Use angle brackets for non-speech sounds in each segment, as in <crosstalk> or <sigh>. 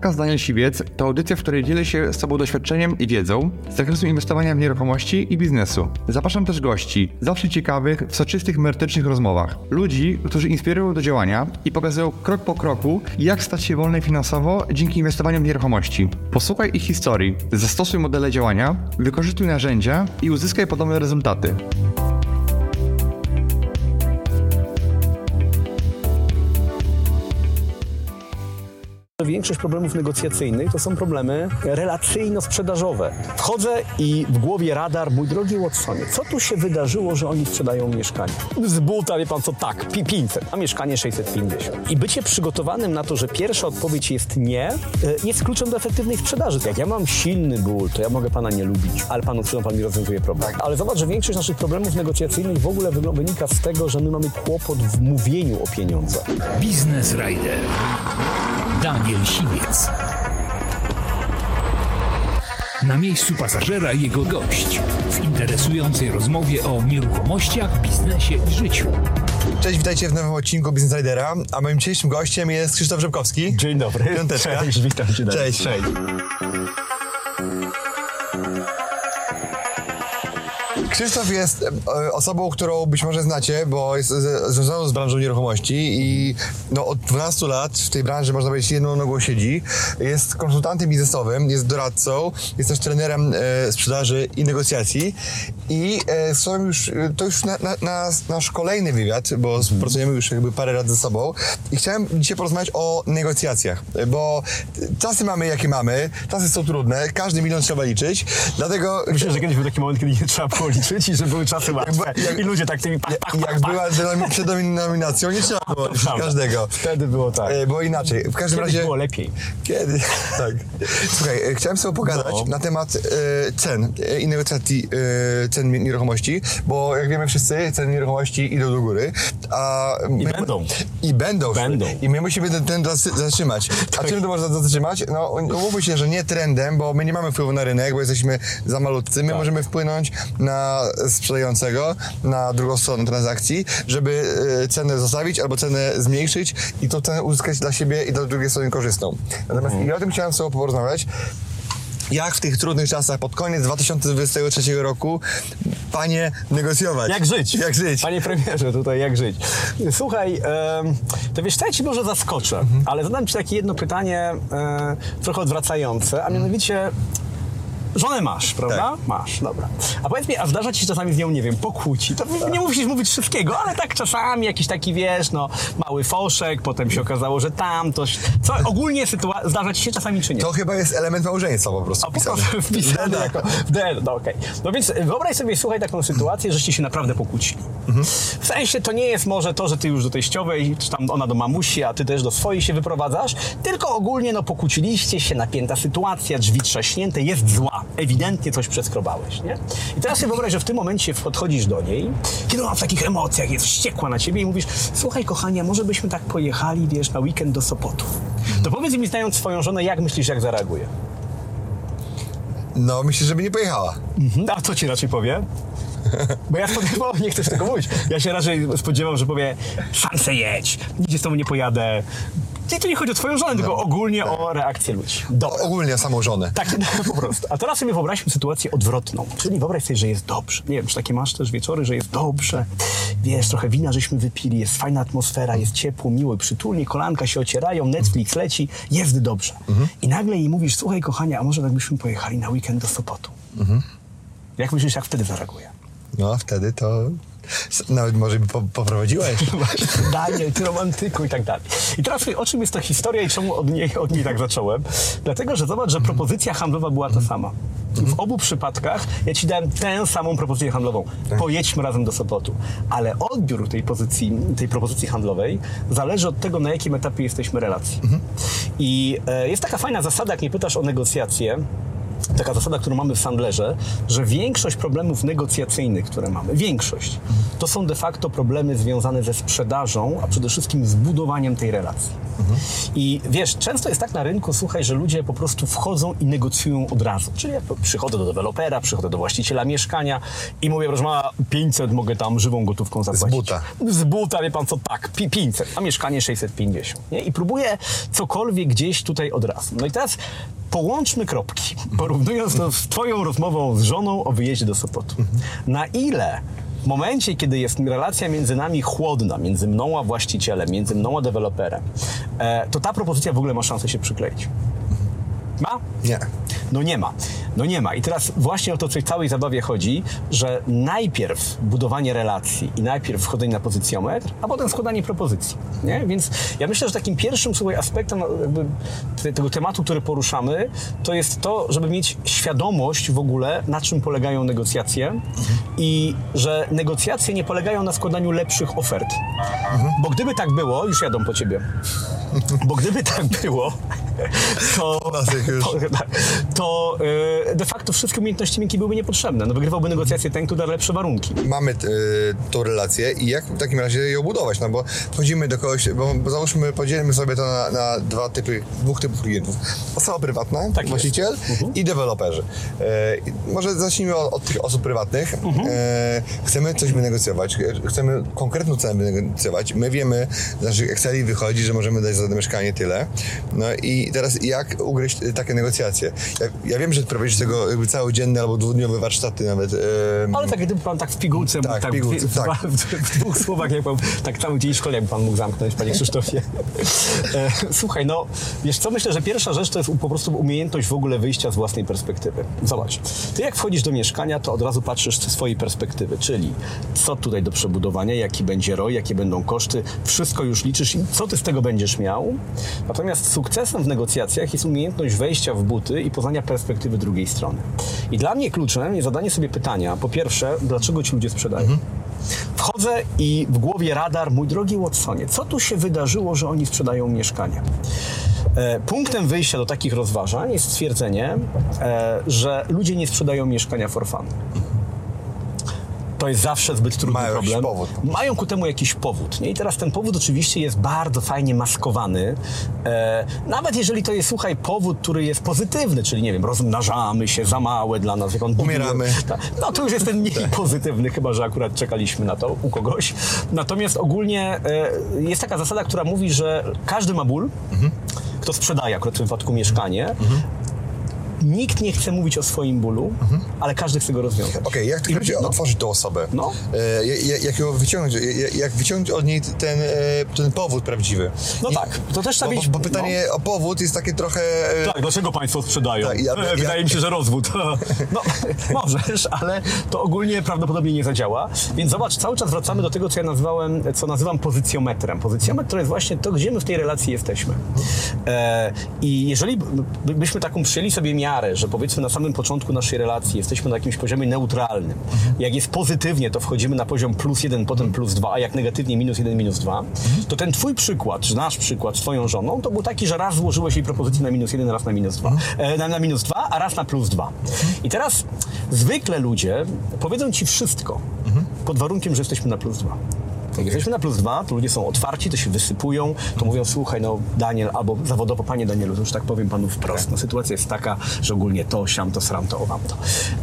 Podcast Daniel Siwiec to audycja, w której dzielę się z Tobą doświadczeniem i wiedzą z zakresu inwestowania w nieruchomości i biznesu. Zapraszam też gości, zawsze ciekawych, w soczystych, merytorycznych rozmowach. Ludzi, którzy inspirują do działania i pokazują krok po kroku, jak stać się wolny finansowo dzięki inwestowaniu w nieruchomości. Posłuchaj ich historii, zastosuj modele działania, wykorzystuj narzędzia i uzyskaj podobne rezultaty. Większość problemów negocjacyjnych to są problemy relacyjno-sprzedażowe. Wchodzę i w głowie radar, mój drogi Watsonie, co tu się wydarzyło, że oni sprzedają mieszkanie? Z buta, wie pan co, tak, pi- 500, a mieszkanie 650. I bycie przygotowanym na to, że pierwsza odpowiedź jest nie, e, jest kluczem do efektywnej sprzedaży. Jak ja mam silny ból, to ja mogę pana nie lubić, ale panu przyjdą, pan mi rozwiązuje problem. Ale zobacz, że większość naszych problemów negocjacyjnych w ogóle wynika z tego, że my mamy kłopot w mówieniu o pieniądzach. Biznes Rider. Daniel Siwiec. Na miejscu pasażera jego gość w interesującej rozmowie o nieruchomościach, biznesie i życiu. Cześć, witajcie w nowym odcinku Business Ridera, a moim dzisiejszym gościem jest Krzysztof Rzepkowski. Dzień dobry. Piąteczka. Cześć, witam cię. Cześć. Cześć. Krzysztof jest e, osobą, którą być może znacie, bo jest z- związaną z branżą nieruchomości i no, od 12 lat w tej branży, można powiedzieć, jedną nogą siedzi. Jest konsultantem biznesowym, jest doradcą, jest też trenerem e, sprzedaży i negocjacji. I e, Krzysztofem już, e, to już na, na, na, nasz kolejny wywiad, bo pracujemy już jakby parę lat ze sobą. I chciałem dzisiaj porozmawiać o negocjacjach, bo czasy mamy jakie mamy, czasy są trudne, każdy milion trzeba liczyć, dlatego... Myślę, że kiedyś był taki moment, kiedy nie trzeba było liczyć <laughs> i że były czasy łatwe. Jak- jak- I ludzie tak tymi pach, pach, Jak pach, była denomi- przed nominacją, nie trzeba było <laughs> liczyć każdego. Wtedy było tak. E, Było inaczej. W każdym Kiedyś razie. było lepiej. Kiedy? <laughs> Tak. Słuchaj, e, chciałem sobie pogadać No. na temat e, cen e, i negocjacji e, cen nie- nieruchomości, bo jak wiemy wszyscy, ceny nieruchomości idą do góry. A I będą. I będą. Będą. I my musimy ten trend zasy- zatrzymać. A czym to można zatrzymać? No, umówmy się, że nie trendem, bo my nie mamy wpływu na rynek, bo jesteśmy za malutcy. My Tak. możemy wpłynąć na sprzedającego, na drugą stronę transakcji, żeby e, cenę zostawić albo cenę zmniejszyć i tą cenę uzyskać dla siebie i dla drugiej strony korzystną. Natomiast Mhm. ja o tym chciałem z Tobą porozmawiać. Jak w tych trudnych czasach, pod koniec 2023 roku, panie, negocjować? Jak żyć? Jak żyć? Panie premierze, tutaj jak żyć. Słuchaj, to wiesz, co ja ci może zaskoczę, ale zadam ci takie jedno pytanie e, trochę odwracające, a mianowicie Żonę masz, prawda? Tak. Masz, dobra. A powiedz mi, a zdarza ci się czasami z nią, nie wiem, pokłóci? To nie musisz mówić wszystkiego, ale tak czasami jakiś taki, wiesz, no, mały foszek, potem się okazało, że tam, to... Co, ogólnie sytua- zdarza ci się czasami czy nie? To chyba jest element małżeństwa po prostu A po wpisany. prostu wpisane Tak. jako no okej. No więc wyobraź sobie, słuchaj, taką sytuację, żeście się naprawdę pokłócili. W sensie to nie jest może to, że ty już do teściowej, czy tam ona do mamusi, a ty też do swojej się wyprowadzasz, tylko ogólnie no pokłóciliście się, napięta sytuacja, drzwi trzaśnięte, jest zła. Ewidentnie coś przeskrobałeś, nie? I teraz sobie wyobraź, że w tym momencie podchodzisz do niej, kiedy ona w takich emocjach jest wściekła na ciebie i mówisz, słuchaj kochanie, może byśmy tak pojechali, wiesz, na weekend do Sopotu. To powiedz mi, znając swoją żonę, jak myślisz, jak zareaguje? No, myślę, żeby nie pojechała. Mhm. A co ci raczej powie? Bo ja spodziewam, nie chcesz tego mówić. Ja się raczej spodziewam, że powie, sam se jedź, nigdzie z tobą nie pojadę. I tu nie chodzi o twoją żonę, tylko ogólnie o reakcję ludzi. Dobra. Ogólnie o samą żonę. Tak, po prostu. A teraz sobie wyobraźmy sytuację odwrotną. Czyli wyobraź sobie, że jest dobrze. Nie wiem, czy takie masz też wieczory, że jest dobrze. Wiesz, trochę wina żeśmy wypili, jest fajna atmosfera, jest ciepło, miło i przytulnie, kolanka się ocierają, Netflix leci, jest dobrze. I nagle jej mówisz, słuchaj kochanie, a może tak byśmy pojechali na weekend do Sopotu? Jak myślisz, jak wtedy zareaguje? No, wtedy to nawet może by po, poprowadziła <laughs> jeszcze. Daniel, ty romantyku i tak dalej. I teraz o czym jest ta historia i czemu od niej, od niej tak zacząłem? Dlatego, że zobacz, że propozycja handlowa była ta sama. I w obu przypadkach ja ci dałem tę samą propozycję handlową. Pojedźmy razem do Sopotu. Ale odbiór tej, pozycji, tej propozycji handlowej zależy od tego, na jakim etapie jesteśmy relacji. I e, jest taka fajna zasada, jak nie pytasz o negocjacje, taka zasada, którą mamy w Sandlerze, że większość problemów negocjacyjnych, które mamy, większość, to są de facto problemy związane ze sprzedażą, a przede wszystkim z budowaniem tej relacji. I wiesz, często jest tak na rynku, słuchaj, że ludzie po prostu wchodzą i negocjują od razu. Czyli ja przychodzę do dewelopera, przychodzę do właściciela mieszkania i mówię, proszę ma 500 mogę tam żywą gotówką zapłacić. buta. Z buta, wie pan co, tak, pi- 500, a mieszkanie 650. Nie? I próbuję cokolwiek gdzieś tutaj od razu. No i teraz połączmy kropki, porównując to z twoją rozmową z żoną o wyjeździe do Sopotu. Na ile w momencie, kiedy jest relacja między nami chłodna, między mną a właścicielem, między mną a deweloperem, e, to ta propozycja w ogóle ma szansę się przykleić. Ma? Nie. No nie ma. No nie ma. I teraz właśnie o to w tej całej zabawie chodzi, że najpierw budowanie relacji i najpierw wchodzenie na pozycjometr, a potem składanie propozycji. Nie? Więc ja myślę, że takim pierwszym słuchaj, aspektem no, te- tego tematu, który poruszamy, to jest to, żeby mieć świadomość w ogóle, na czym polegają negocjacje i że negocjacje nie polegają na składaniu lepszych ofert. Bo gdyby tak było, już jadą po ciebie. Bo gdyby tak było, to, <laughs> to, to e, de facto wszystkie umiejętności miękkie byłyby niepotrzebne. No wygrywałby negocjacje ten, kto da lepsze warunki. Mamy y, tą relację i jak w takim razie ją budować, no bo wchodzimy do kogoś, bo, bo załóżmy, podzielimy sobie to na, na dwa typy, dwóch typów klientów. Osoba prywatna, Tak właściciel i deweloperzy. E, i może zacznijmy od, od tych osób prywatnych. E, chcemy coś wynegocjować, chcemy konkretną cenę wynegocjować. My wiemy, z naszych Exceli wychodzi, że możemy dać za mieszkanie tyle. No i teraz jak ugryźć e, takie negocjacje? Ja, ja wiem, że prowadzisz tego jakby całodzienne albo dwudniowe warsztaty nawet. e, Ale tak, gdyby pan tak w pigułce, Tak, mógł, tak, w pigułce, w, tak. W, w dwóch słowach, jak pan, tak cały dzień szkolenia pan mógł zamknąć, panie Krzysztofie. E, słuchaj, no, wiesz co, myślę, że pierwsza rzecz to jest po prostu umiejętność w ogóle wyjścia z własnej perspektywy. Zobacz, ty jak wchodzisz do mieszkania, to od razu patrzysz ze swojej perspektywy, czyli co tutaj do przebudowania, jaki będzie ROI, jakie będą koszty, wszystko już liczysz i co ty z tego będziesz miał. Natomiast sukcesem w negocjacjach jest umiejętność wejścia w buty i poznania perspektywy drugiej strony. I dla mnie kluczem jest zadanie sobie pytania, po pierwsze, dlaczego ci ludzie sprzedają? Wchodzę i w głowie radar, mój drogi Watsonie, co tu się wydarzyło, że oni sprzedają mieszkanie? E, Punktem wyjścia do takich rozważań jest stwierdzenie, e, że ludzie nie sprzedają mieszkania for fun. To jest zawsze zbyt trudny Mają problem. powód. Mają ku temu jakiś powód. Nie? I teraz ten powód oczywiście jest bardzo fajnie maskowany. E, nawet jeżeli to jest, słuchaj, powód, który jest pozytywny, czyli nie wiem, rozmnażamy się za małe dla nas, jak on Umieramy. Ta, no to już jest ten mniej <laughs> pozytywny, chyba że akurat czekaliśmy na to u kogoś. Natomiast ogólnie e, jest taka zasada, która mówi, że każdy ma ból, kto sprzedaje akurat w tym wypadku mieszkanie. Nikt nie chce mówić o swoim bólu, ale każdy chce go rozwiązać. Okej, jak tak I naprawdę ludzie- no. otworzyć tą osobę? No. E, jak, jak ją wyciągnąć, jak, jak wyciągnąć od niej ten, e, ten powód prawdziwy? No I- tak, to też trzeba bo, mieć- bo, bo pytanie o powód jest takie trochę... e, Tak, dlaczego państwo sprzedają? Tak, ja- E, ja- Wydaje mi się, że rozwód. <laughs> No, <laughs> możesz, ale to ogólnie prawdopodobnie nie zadziała. Więc zobacz, cały czas wracamy do tego, co ja nazwałem, co nazywam pozycjometrem. Pozycjometr to jest właśnie to, gdzie my w tej relacji jesteśmy. E, I jeżeli by- byśmy taką przyjęli sobie miarę, że powiedzmy na samym początku naszej relacji jesteśmy na jakimś poziomie neutralnym. Jak jest pozytywnie, to wchodzimy na poziom plus jeden, potem plus dwa, a jak negatywnie minus jeden, minus dwa, to ten twój przykład, czy nasz przykład z twoją żoną, to był taki, że raz złożyłeś jej propozycję na minus jeden, raz na minus dwa. E, na, na minus dwa, a raz na plus dwa. I teraz zwykle ludzie powiedzą ci wszystko, pod warunkiem, że jesteśmy na plus dwa. Jak jesteśmy na plus dwa, to ludzie są otwarci, to się wysypują, to mówią, słuchaj, no Daniel, albo zawodowo, panie Danielu, to już tak powiem panu wprost, no sytuacja jest taka, że ogólnie to, siam, to, sram, to, owam to.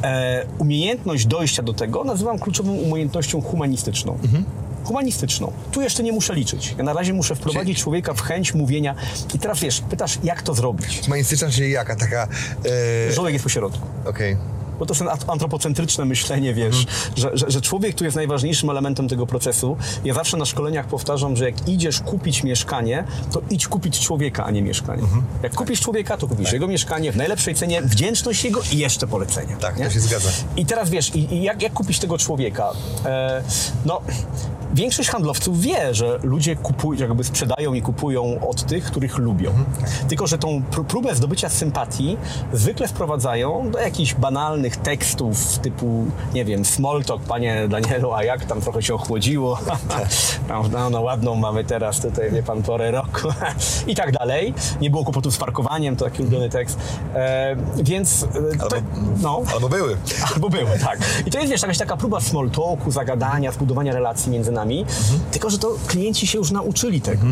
E, umiejętność dojścia do tego nazywam kluczową umiejętnością humanistyczną. Humanistyczną. Tu jeszcze nie muszę liczyć. Ja na razie muszę wprowadzić człowieka w chęć mówienia. I teraz wiesz, pytasz, jak to zrobić? Humanistyczna, czyli jaka? Taka... E, Człowiek jest pośrodku. Okej. Bo to jest ten antropocentryczne myślenie, wiesz, że, że, że człowiek tu jest najważniejszym elementem tego procesu. Ja zawsze na szkoleniach powtarzam, że jak idziesz kupić mieszkanie, to idź kupić człowieka, a nie mieszkanie. Jak kupisz człowieka, to kupisz jego mieszkanie w najlepszej cenie, wdzięczność jego i jeszcze polecenie. Tak, nie? to się zgadza. I teraz wiesz, i, i jak, jak kupić tego człowieka? E, no, większość handlowców wie, że ludzie kupują, jakby sprzedają i kupują od tych, których lubią. Tylko, że tą pró- próbę zdobycia sympatii zwykle wprowadzają do jakichś banalnych tekstów typu, nie wiem, small talk, panie Danielu, a jak tam trochę się ochłodziło? <laughs> Prawda, no ładną mamy teraz tutaj, wie pan, porę roku <laughs> i tak dalej. Nie było kłopotów z parkowaniem, to taki ulubiony tekst. E, więc, e, to, Albo- no. Albo były. <laughs> Albo były, tak. I to jest, wiesz, jakaś taka próba small talku, zagadania, zbudowania relacji między nami, tylko, że to klienci się już nauczyli tego.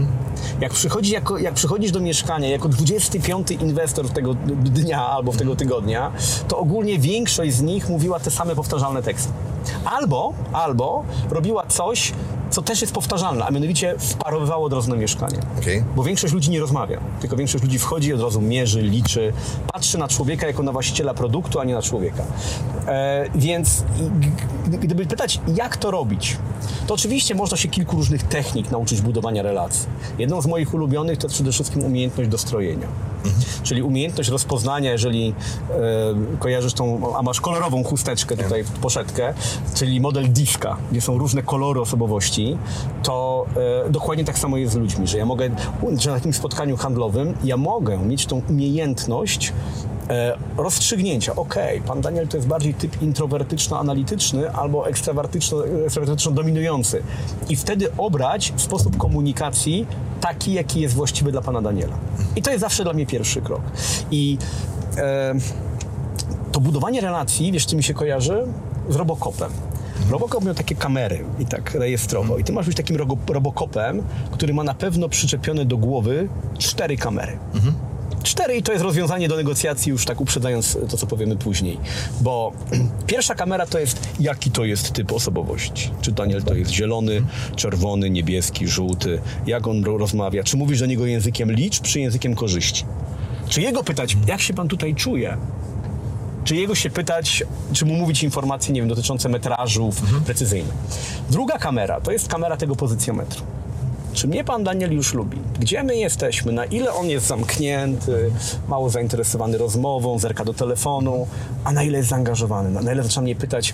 Jak, przychodzi jako, jak przychodzisz do mieszkania jako 25 inwestor tego dnia albo w tego tygodnia, to ogólnie większość z nich mówiła te same powtarzalne teksty. Albo, albo robiła coś, co też jest powtarzalne, a mianowicie wparowywało od razu na mieszkanie. Okej. Bo większość ludzi nie rozmawia, tylko większość ludzi wchodzi od razu mierzy, liczy, patrzy na człowieka jako na właściciela produktu, a nie na człowieka. E, więc gdyby pytać, jak to robić, to oczywiście można się kilku różnych technik nauczyć budowania relacji. Jedną z moich ulubionych to przede wszystkim umiejętność dostrojenia. Czyli umiejętność rozpoznania, jeżeli e, kojarzysz tą, a masz kolorową chusteczkę tutaj, poszetkę, czyli model diska, gdzie są różne kolory osobowości, to e, dokładnie tak samo jest z ludźmi, że ja mogę, że na takim spotkaniu handlowym ja mogę mieć tą umiejętność e, rozstrzygnięcia. Okej, pan Daniel to jest bardziej typ introwertyczno-analityczny albo ekstrawertyczno- ekstrawertyczno-dominujący. I wtedy obrać sposób komunikacji taki, jaki jest właściwy dla pana Daniela. I to jest zawsze dla mnie pierwszy krok. I e, to budowanie relacji, wiesz, czy mi się kojarzy? Z Robocopem. Robocop miał takie kamery i tak rejestrował. I ty masz być takim Robocopem, który ma na pewno przyczepione do głowy cztery kamery. Cztery i to jest rozwiązanie do negocjacji, już tak uprzedzając to, co powiemy później. Bo <clears throat> pierwsza kamera to jest, jaki to jest typ osobowości. Czy Daniel to jest zielony, czerwony, niebieski, żółty, jak on ro- rozmawia, czy mówisz do niego językiem liczb, czy językiem korzyści. Czy jego pytać, jak się pan tutaj czuje? Czy jego się pytać, czy mu mówić informacje, nie wiem, dotyczące metrażów precyzyjnych. Druga kamera to jest kamera tego pozycjometru. Czy mnie pan Daniel już lubi? Gdzie my jesteśmy? Na ile on jest zamknięty, mało zainteresowany rozmową, zerka do telefonu, a na ile jest zaangażowany? Na ile zaczyna mnie pytać,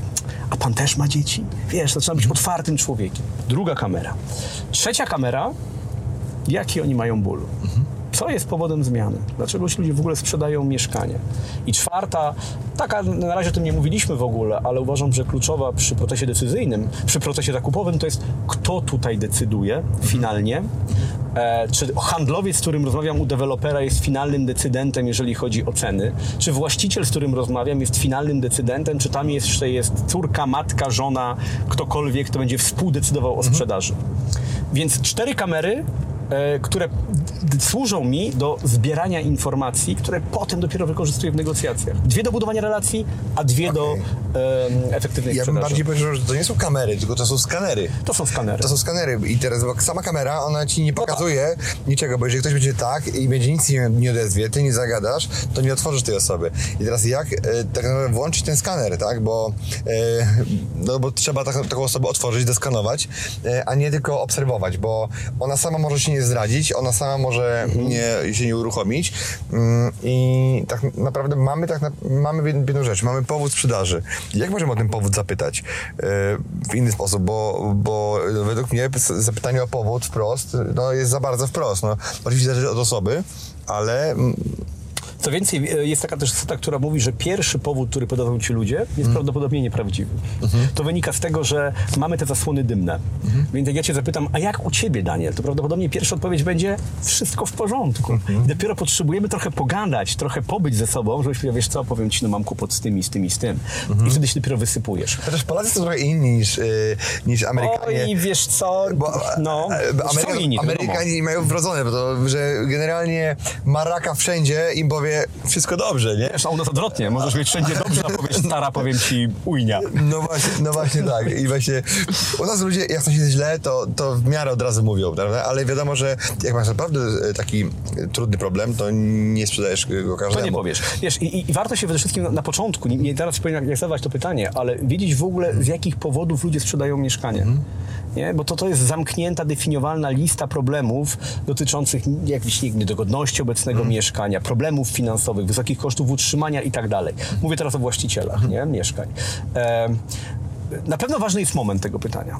a pan też ma dzieci? Wiesz, zaczyna być otwartym człowiekiem. Druga kamera. Trzecia kamera, jaki oni mają ból. Co jest powodem zmiany? Dlaczego ci ludzie w ogóle sprzedają mieszkanie? I czwarta, taka na razie o tym nie mówiliśmy w ogóle, ale uważam, że kluczowa przy procesie decyzyjnym, przy procesie zakupowym to jest kto tutaj decyduje finalnie. E, czy handlowiec, z którym rozmawiam u dewelopera jest finalnym decydentem, jeżeli chodzi o ceny? Czy właściciel, z którym rozmawiam jest finalnym decydentem? Czy tam jeszcze jest córka, matka, żona, ktokolwiek, kto będzie współdecydował o sprzedaży? Więc cztery kamery e, które służą mi do zbierania informacji, które potem dopiero wykorzystuję w negocjacjach. Dwie do budowania relacji, a dwie do em, efektywnej Ja bym bardziej powiedział, że to nie są kamery, tylko to są skanery. To są skanery. To są skanery i teraz bo sama kamera, ona ci nie pokazuje niczego, bo jeżeli ktoś będzie tak i będzie nic nie, nie odezwie, ty nie zagadasz, to nie otworzysz tej osoby. I teraz jak e, tak naprawdę włączyć ten skaner, tak? Bo, e, no, bo trzeba tak, taką osobę otworzyć, deskanować, e, a nie tylko obserwować, bo ona sama może się nie zdradzić, ona sama może nie, się nie uruchomić mm, i tak naprawdę mamy tak mamy jed- jedną rzecz, mamy powód sprzedaży. Jak możemy o ten powód zapytać e, w inny sposób, bo, bo według mnie zapytanie o powód wprost no, jest za bardzo wprost. No, oczywiście zależy od osoby, ale mm, Co więcej, e, jest taka też cyta, która mówi, że pierwszy powód, który podają ci ludzie, jest prawdopodobnie nieprawdziwy. To wynika z tego, że mamy te zasłony dymne. Więc jak ja cię zapytam, a jak u ciebie, Daniel, to prawdopodobnie pierwsza odpowiedź będzie wszystko w porządku. I dopiero potrzebujemy trochę pogadać, trochę pobyć ze sobą, żebyś powiedział, wiesz co, powiem ci, no mam kłopot z tym i z tym i z tym. I wtedy się dopiero wysypujesz. chociaż Polacy są trochę inni niż, y, niż Amerykanie. Oj, wiesz co, no, e, są Amerykan, inni, wiadomo. Amerykanie mają wrodzone, bo to, że generalnie maraka wszędzie im powie wszystko dobrze, nie? Wiesz, a u nas odwrotnie, możesz mieć wszędzie dobrze, a powiesz stara, powiem ci ujnia. No właśnie, no właśnie tak. I właśnie u nas ludzie, jak coś jest źle, to, to w miarę od razu mówią, prawda? Ale wiadomo, że jak masz naprawdę e, taki trudny problem, to nie sprzedajesz go każdemu. To nie powiesz. Wiesz, i, i warto się przede wszystkim na, na początku, nie, nie teraz powiem jak, zadawać to pytanie, ale wiedzieć w ogóle z jakich powodów ludzie sprzedają mieszkanie. Nie? Bo to, to jest zamknięta, definiowalna lista problemów dotyczących wiem, niedogodności obecnego mieszkania, problemów finansowych, wysokich kosztów utrzymania i tak dalej. Mówię teraz o właścicielach nie? mieszkań. E, na pewno ważny jest moment tego pytania.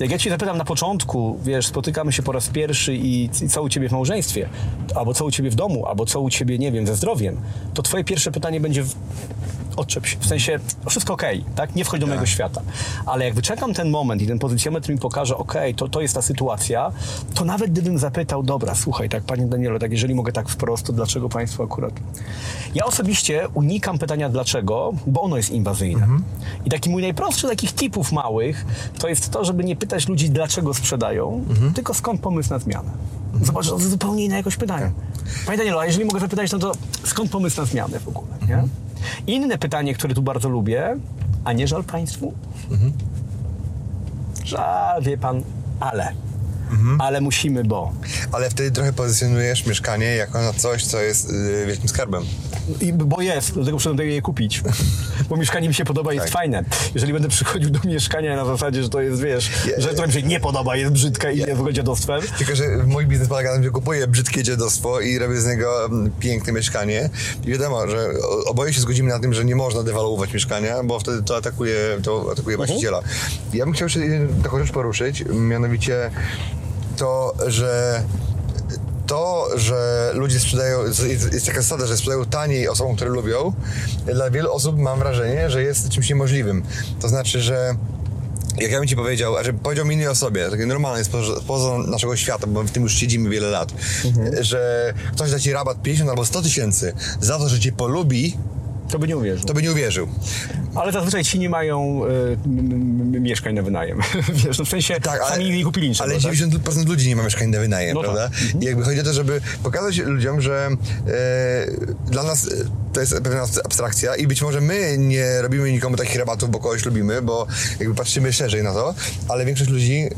Jak ja ci zapytam na początku, wiesz, spotykamy się po raz pierwszy i, i co u ciebie w małżeństwie, albo co u ciebie w domu, albo co u ciebie, nie wiem, ze zdrowiem, to twoje pierwsze pytanie będzie w... odczep się. W sensie, wszystko okej, tak? Nie wchodź do mojego świata. Ale jak wyczekam ten moment i ten pozycjometr mi pokaże, okej, to, to jest ta sytuacja, to nawet gdybym zapytał, dobra, słuchaj, tak, panie Danielo, tak, jeżeli mogę tak wprost, to dlaczego państwo akurat... Ja osobiście unikam pytania dlaczego, bo ono jest inwazyjne. I taki mój najprostszy takich tipów małych, to jest to, żeby nie pytać ludzi, dlaczego sprzedają, tylko skąd pomysł na zmianę. Zobacz, to zupełnie inne jakoś pytanie. Panie Danielu, a jeżeli mogę zapytać, no to skąd pomysł na zmianę w ogóle, nie? Inne pytanie, które tu bardzo lubię, a nie żal państwu? Żal, wie pan, ale. Ale musimy, bo. Ale wtedy trochę pozycjonujesz mieszkanie jako na coś, co jest yy, wielkim skarbem. I, bo jest, dlatego muszę je kupić. <laughs> Bo mieszkanie mi się podoba, jest Tak. fajne. Jeżeli będę przychodził do mieszkania na zasadzie, że to jest, wiesz, Je- że to mi się nie podoba, jest brzydka i Je- jest w ogóle dziadostwem, Tylko, że mój biznes polega na tym, że kupuję brzydkie dziadostwo i robię z niego mm, piękne mieszkanie. I wiadomo, że oboje się zgodzimy na tym, że nie można dewaluować mieszkania, bo wtedy to atakuje, to atakuje właściciela. Ja bym chciał jeszcze taką rzecz poruszyć, mianowicie to, że to, że ludzie sprzedają, jest, taka zasada, że sprzedają taniej osobom, które lubią, dla wielu osób mam wrażenie, że jest czymś niemożliwym. To znaczy, że jak ja bym ci powiedział, a że powiedział mi innej osobie, takie normalne jest poza, poza naszego świata, bo w tym już siedzimy wiele lat, że ktoś da ci rabat 50 albo 100 tysięcy za to, że cię polubi, to by nie uwierzył. to by nie uwierzył. Ale zazwyczaj ci nie mają y, mieszkań na wynajem. <laughs> wiesz, no w sensie sami nie kupili niczego. ale tak? 90% ludzi nie ma mieszkań na wynajem, No tak. prawda? I jakby chodzi o to, żeby pokazać ludziom, że e, dla nas e, to jest pewna abstrakcja i być może my nie robimy nikomu takich rabatów, bo kogoś lubimy, bo jakby patrzymy szerzej na to, ale większość ludzi e,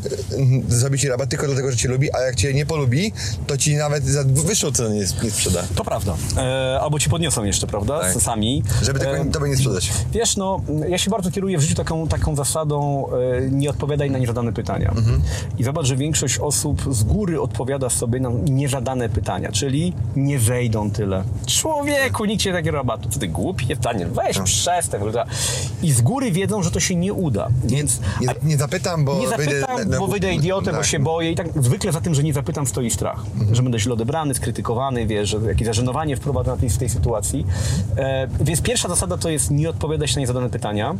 zrobi ci rabat tylko dlatego, że cię lubi, a jak cię nie polubi, to ci nawet za wyższą cenę nie, nie sprzeda. To prawda. E, albo ci podniosą jeszcze, prawda? Tak. Sami. Żeby tylko E, tobie nie sprzedać. Wiesz, no, ja się bardzo kieruję w życiu taką, taką zasadą e, nie odpowiadaj na niezadane pytania. I zobacz, że większość osób z góry odpowiada sobie na niezadane pytania, czyli nie wejdą tyle. Człowieku, nikt cię takie rabatu. Co ty głupie pytanie? Weź przestań. prawda? I z góry wiedzą, że to się nie uda. Więc Nie, nie zapytam, bo nie wyjdę zapytam, na- bo wyjdę idiotę, bo tak. się boję i tak zwykle za tym, że nie zapytam stoi strach. Że będę źle odebrany, skrytykowany, wiesz, że jakieś zażenowanie wprowadzę na tej, w tej sytuacji. E, więc pierwsza zasada to jest nie odpowiadać na niezadane pytania.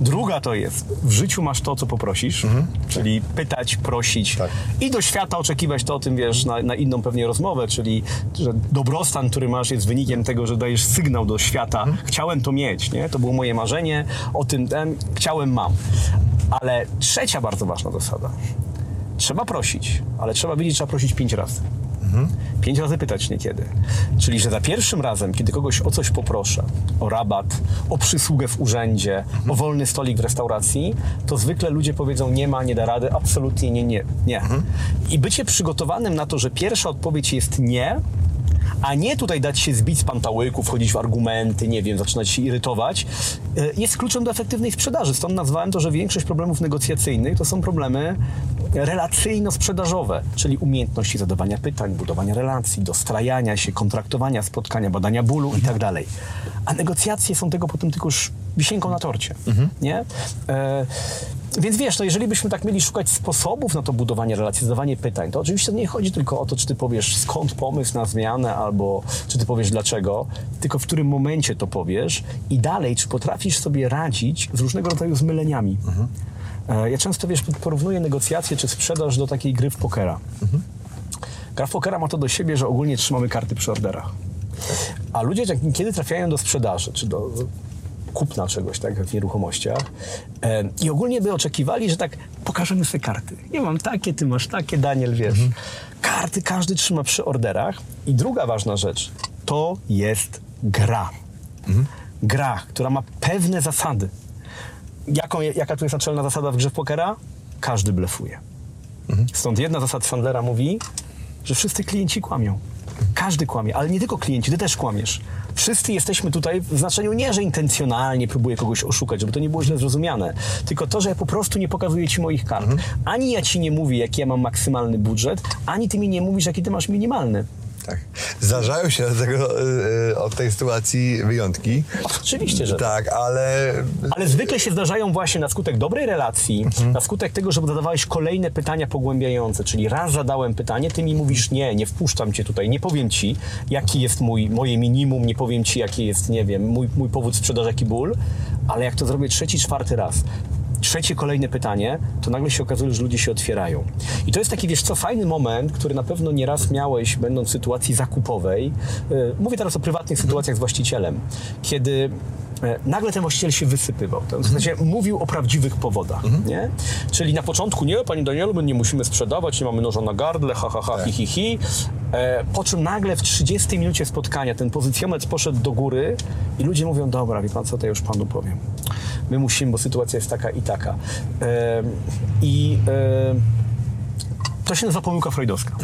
Druga to jest, w życiu masz to, co poprosisz, czyli pytać, prosić Tak. i do świata oczekiwać to o tym, wiesz, na, na inną pewnie rozmowę, czyli że dobrostan, który masz jest wynikiem tego, że dajesz sygnał do świata, chciałem to mieć, nie? To było moje marzenie, o tym ten, chciałem, mam. Ale trzecia bardzo ważna zasada. Trzeba prosić, ale trzeba wiedzieć, trzeba prosić pięć razy. Pięć razy pytać niekiedy. Czyli, że za pierwszym razem, kiedy kogoś o coś poproszę, o rabat, o przysługę w urzędzie, o wolny stolik w restauracji, to zwykle ludzie powiedzą nie ma, nie da rady, absolutnie nie, nie, nie. I bycie przygotowanym na to, że pierwsza odpowiedź jest nie, a nie tutaj dać się zbić z pantałyku, wchodzić w argumenty, nie wiem, zaczynać się irytować, e, jest kluczem do efektywnej sprzedaży. Stąd nazwałem to, że większość problemów negocjacyjnych to są problemy relacyjno-sprzedażowe, czyli umiejętności zadawania pytań, budowania relacji, dostrajania się, kontraktowania spotkania, badania bólu i tak dalej. A negocjacje są tego potem tylko już wisienką na torcie, nie? E, więc wiesz, no jeżeli byśmy tak mieli szukać sposobów na to budowanie relacji, zadawanie pytań, to oczywiście nie chodzi tylko o to, czy ty powiesz skąd pomysł na zmianę, albo czy ty powiesz dlaczego, tylko w którym momencie to powiesz i dalej, czy potrafisz sobie radzić z różnego rodzaju zmyleniami. E, Ja często, wiesz, porównuję negocjacje czy sprzedaż do takiej gry w pokera. Gra w pokera ma to do siebie, że ogólnie trzymamy karty przy orderach. A ludzie, kiedy trafiają do sprzedaży, czy do kupna czegoś, tak, w nieruchomościach, e, i ogólnie by oczekiwali, że tak pokażemy sobie karty. Ja mam takie, ty masz takie, Daniel, wiesz. Karty każdy trzyma przy orderach. I druga ważna rzecz, to jest gra. Gra, która ma pewne zasady. Jaką, jaka tu jest naczelna zasada w grze w pokera? Każdy blefuje. Stąd jedna zasada Sandlera mówi, że wszyscy klienci kłamią. Każdy kłamie, ale nie tylko klienci, ty też kłamiesz. Wszyscy jesteśmy tutaj w znaczeniu nie, że intencjonalnie próbuję kogoś oszukać, żeby to nie było źle zrozumiane, tylko to, że ja po prostu nie pokazuję ci moich kart. Ani ja ci nie mówię, jaki ja mam maksymalny budżet, ani ty mi nie mówisz, jaki ty masz minimalny. Tak. Zdarzają się od, tego, y, od tej sytuacji wyjątki. Oczywiście, że Tak, ale Ale zwykle się zdarzają właśnie na skutek dobrej relacji, na skutek tego, że zadawałeś kolejne pytania pogłębiające, czyli raz zadałem pytanie, ty mi mówisz nie, nie wpuszczam cię tutaj, nie powiem ci, jaki jest mój, moje minimum, nie powiem ci, jaki jest, nie wiem, mój, mój powód sprzedaży, jaki ból, ale jak to zrobię trzeci, czwarty raz, trzecie kolejne pytanie, to nagle się okazuje, że ludzie się otwierają. I to jest taki, wiesz co, fajny moment, który na pewno nieraz miałeś, będąc w sytuacji zakupowej. Yy, Mówię teraz o prywatnych sytuacjach z właścicielem, kiedy nagle ten właściciel się wysypywał. To znaczy mówił o prawdziwych powodach, nie? Czyli na początku, nie, Pani Danielu, my nie musimy sprzedawać, nie mamy noża na gardle, ha, ha, ha, hi, hi, hi. E, po czym nagle w 30 minucie spotkania ten pozycjometr poszedł do góry i ludzie mówią, dobra, wie Pan co, to ja już Panu powiem. My musimy, bo sytuacja jest taka i taka. E, I e, to się nazywa pomyłka freudowska.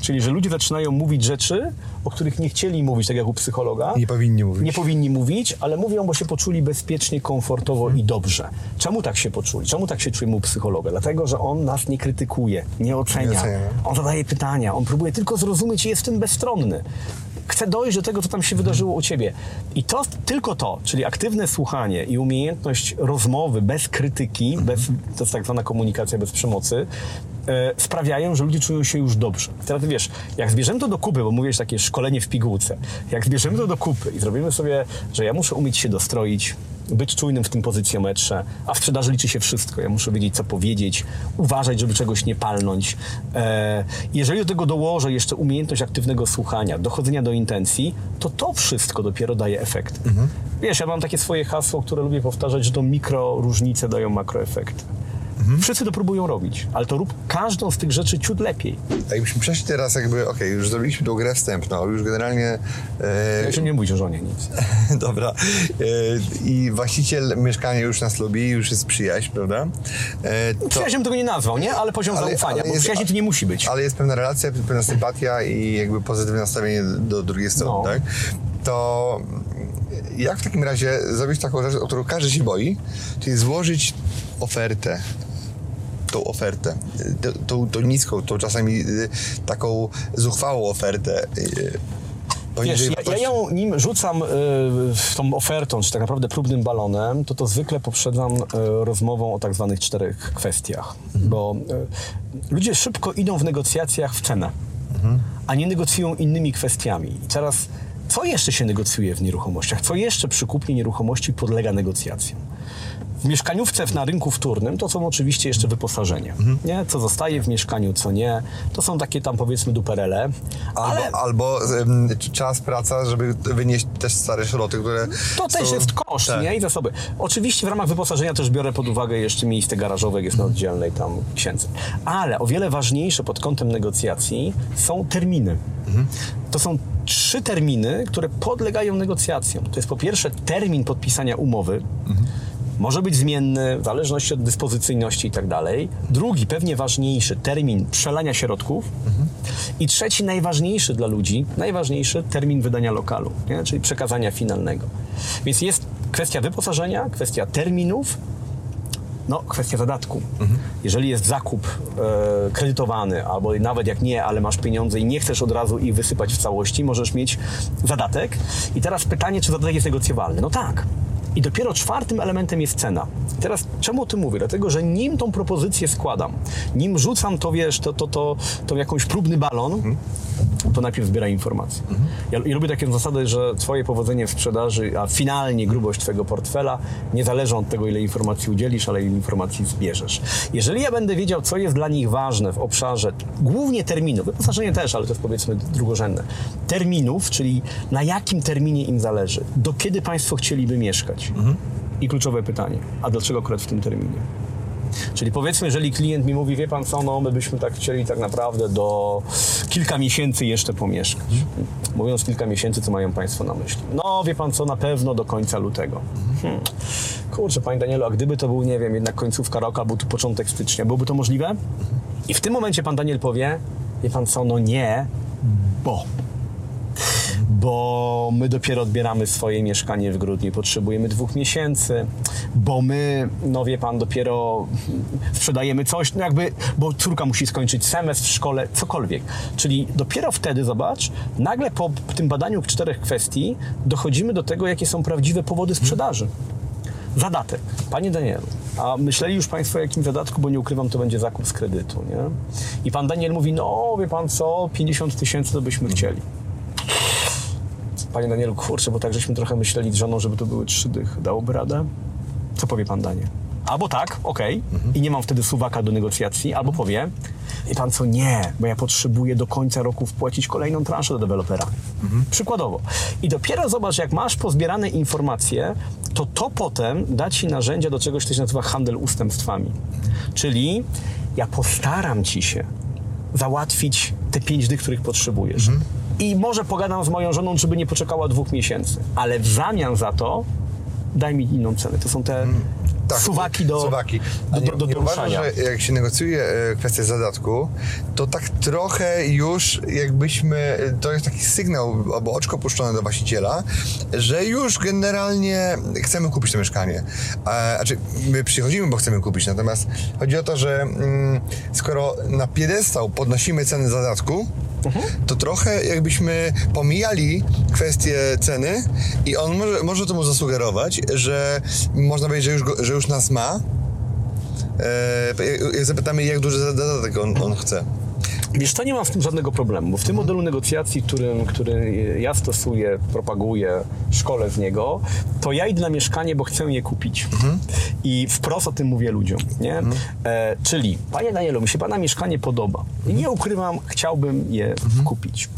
Czyli, że ludzie zaczynają mówić rzeczy, o których nie chcieli mówić, tak jak u psychologa. Nie powinni mówić. Nie powinni mówić, ale mówią, bo się poczuli bezpiecznie, komfortowo i dobrze. Czemu tak się poczuli? Czemu tak się czujemy u psychologa? Dlatego, że on nas nie krytykuje, nie ocenia. Nie ocenia. On zadaje pytania, on próbuje tylko zrozumieć i jest w tym bezstronny. Chce dojść do tego, co tam się wydarzyło u ciebie. I to tylko to, czyli aktywne słuchanie i umiejętność rozmowy bez krytyki, bez, to jest tak zwana komunikacja bez przemocy, e, sprawiają, że ludzie czują się już dobrze. Teraz wiesz, jak zbierzemy to do kupy, bo mówisz takie szkolenie w pigułce, jak zbierzemy to do kupy i zrobimy sobie, że ja muszę umieć się dostroić, być czujnym w tym pozycjometrze, a w sprzedaży liczy się wszystko. Ja muszę wiedzieć, co powiedzieć, uważać, żeby czegoś nie palnąć. E, jeżeli do tego dołożę jeszcze umiejętność aktywnego słuchania, dochodzenia do intencji, to to wszystko dopiero daje efekt. Wiesz, ja mam takie swoje hasło, które lubię powtarzać, że to mikro różnice dają makroefekty. Wszyscy to próbują robić, ale to rób każdą z tych rzeczy ciut lepiej. A jakbyśmy przeszli teraz jakby, okej, już zrobiliśmy tą grę wstępną, już generalnie... E, Ja się nie mówić o żonie nic. <laughs> Dobra. E, I właściciel mieszkania już nas lubi, już jest przyjaźń, prawda? E, to- Przyjaźń bym tego nie nazwał, nie? Ale poziom Ale- zaufania, ale bo przyjaźni to nie musi być. Ale jest pewna relacja, pewna sympatia i jakby pozytywne nastawienie do drugiej strony, No. tak? To jak w takim razie zrobić taką rzecz, o którą każdy się boi, czyli złożyć ofertę, tą ofertę, tą, tą, tą niską, tą czasami y, taką zuchwałą ofertę. y, Wiesz, ja, ja ją nim rzucam y, tą ofertą, czy tak naprawdę próbnym balonem, to to zwykle poprzedzam y, rozmową o tak zwanych czterech kwestiach. Bo y, ludzie szybko idą w negocjacjach w cenę, a nie negocjują innymi kwestiami. I teraz, co jeszcze się negocjuje w nieruchomościach? Co jeszcze przy kupnie nieruchomości podlega negocjacjom? W mieszkaniówce na rynku wtórnym to są oczywiście jeszcze wyposażenie. Nie? Co zostaje w mieszkaniu, co nie. To są takie tam powiedzmy duperele. Albo, ale... albo czas, praca, żeby wynieść też stare szroty, które To też są- jest koszt, Tak. nie? I zasoby. Oczywiście w ramach wyposażenia też biorę pod uwagę jeszcze miejsce garażowe, jest na oddzielnej tam księdze. Ale o wiele ważniejsze pod kątem negocjacji są terminy. To są trzy terminy, które podlegają negocjacjom. To jest po pierwsze termin podpisania umowy. Może być zmienny w zależności od dyspozycyjności i tak dalej. Drugi, pewnie ważniejszy, termin przelania środków. I trzeci, najważniejszy dla ludzi, najważniejszy termin wydania lokalu, nie? czyli przekazania finalnego. Więc jest kwestia wyposażenia, kwestia terminów, no, kwestia zadatku. Jeżeli jest zakup e, kredytowany, albo nawet jak nie, ale masz pieniądze i nie chcesz od razu ich wysypać w całości, możesz mieć zadatek. I teraz pytanie, czy zadatek jest negocjowalny? No tak. I dopiero czwartym elementem jest cena. Teraz czemu o tym mówię? Dlatego, że nim tą propozycję składam, nim rzucam to, wiesz, to, to, to, to jakąś próbny balon, to najpierw zbieraj informacje. Ja, ja lubię taką zasadę, że twoje powodzenie w sprzedaży, a finalnie grubość twojego portfela nie zależą od tego, ile informacji udzielisz, ale ile informacji zbierzesz. Jeżeli ja będę wiedział, co jest dla nich ważne w obszarze głównie terminów, wyposażenie też, ale to jest powiedzmy drugorzędne, terminów, czyli na jakim terminie im zależy, do kiedy państwo chcieliby mieszkać. I kluczowe pytanie, a dlaczego akurat w tym terminie? Czyli powiedzmy, jeżeli klient mi mówi, wie pan co, no my byśmy tak chcieli tak naprawdę do kilka miesięcy jeszcze pomieszkać. Mówiąc kilka miesięcy, co mają państwo na myśli? No wie pan co, na pewno do końca lutego. Hmm. Kurczę, panie Danielu, a gdyby to był, nie wiem, jednak końcówka roku, albo tu początek stycznia, byłoby to możliwe? I w tym momencie pan Daniel powie, wie pan co, no nie, bo. Bo my dopiero odbieramy swoje mieszkanie w grudniu potrzebujemy dwóch miesięcy, bo my, no wie pan, dopiero sprzedajemy coś, no jakby, bo córka musi skończyć semestr w szkole, cokolwiek. Czyli dopiero wtedy, zobacz, nagle po tym badaniu czterech kwestii dochodzimy do tego, jakie są prawdziwe powody sprzedaży. Zadatek. Panie Danielu, a myśleli już Państwo o jakim zadatku, bo nie ukrywam, to będzie zakup z kredytu, nie? I Pan Daniel mówi, no wie Pan co, 50 tysięcy to byśmy chcieli. Panie Danielu, kurczę, bo tak żeśmy trochę myśleli z żoną, żeby to były trzy dychy. Dałoby radę? Co powie Pan Daniel? Albo tak, okej, i nie mam wtedy suwaka do negocjacji, albo powie, i Pan co, nie, bo ja potrzebuję do końca roku wpłacić kolejną transzę do dewelopera. Przykładowo. I dopiero zobacz, jak masz pozbierane informacje, to to potem da Ci narzędzia do czegoś, co się nazywa handel ustępstwami. Czyli ja postaram Ci się załatwić te pięć dych, których potrzebujesz. I może pogadam z moją żoną, żeby nie poczekała dwóch miesięcy, ale w zamian za to daj mi inną cenę. To są te suwaki do, suwaki. Do, do, do nie poruszania. że jak się negocjuje e, kwestię zadatku, to tak trochę już jakbyśmy, to jest taki sygnał albo oczko puszczone do właściciela, że już generalnie chcemy kupić to mieszkanie. A, znaczy, my przychodzimy, bo chcemy kupić, natomiast chodzi o to, że mm, skoro na piedestał podnosimy ceny zadatku, to trochę jakbyśmy pomijali kwestię ceny i on może, może temu zasugerować, że można powiedzieć, że już, go, że już nas ma. E, jak zapytamy, jak duży zadatek on, on chce. Wiesz, to nie mam z tym żadnego problemu, bo w tym modelu negocjacji, którym, który ja stosuję, propaguję, szkole z niego, to ja idę na mieszkanie, bo chcę je kupić. I wprost o tym mówię ludziom, nie? E, czyli, panie Danielu, mi się pana mieszkanie podoba. I nie ukrywam, chciałbym je kupić.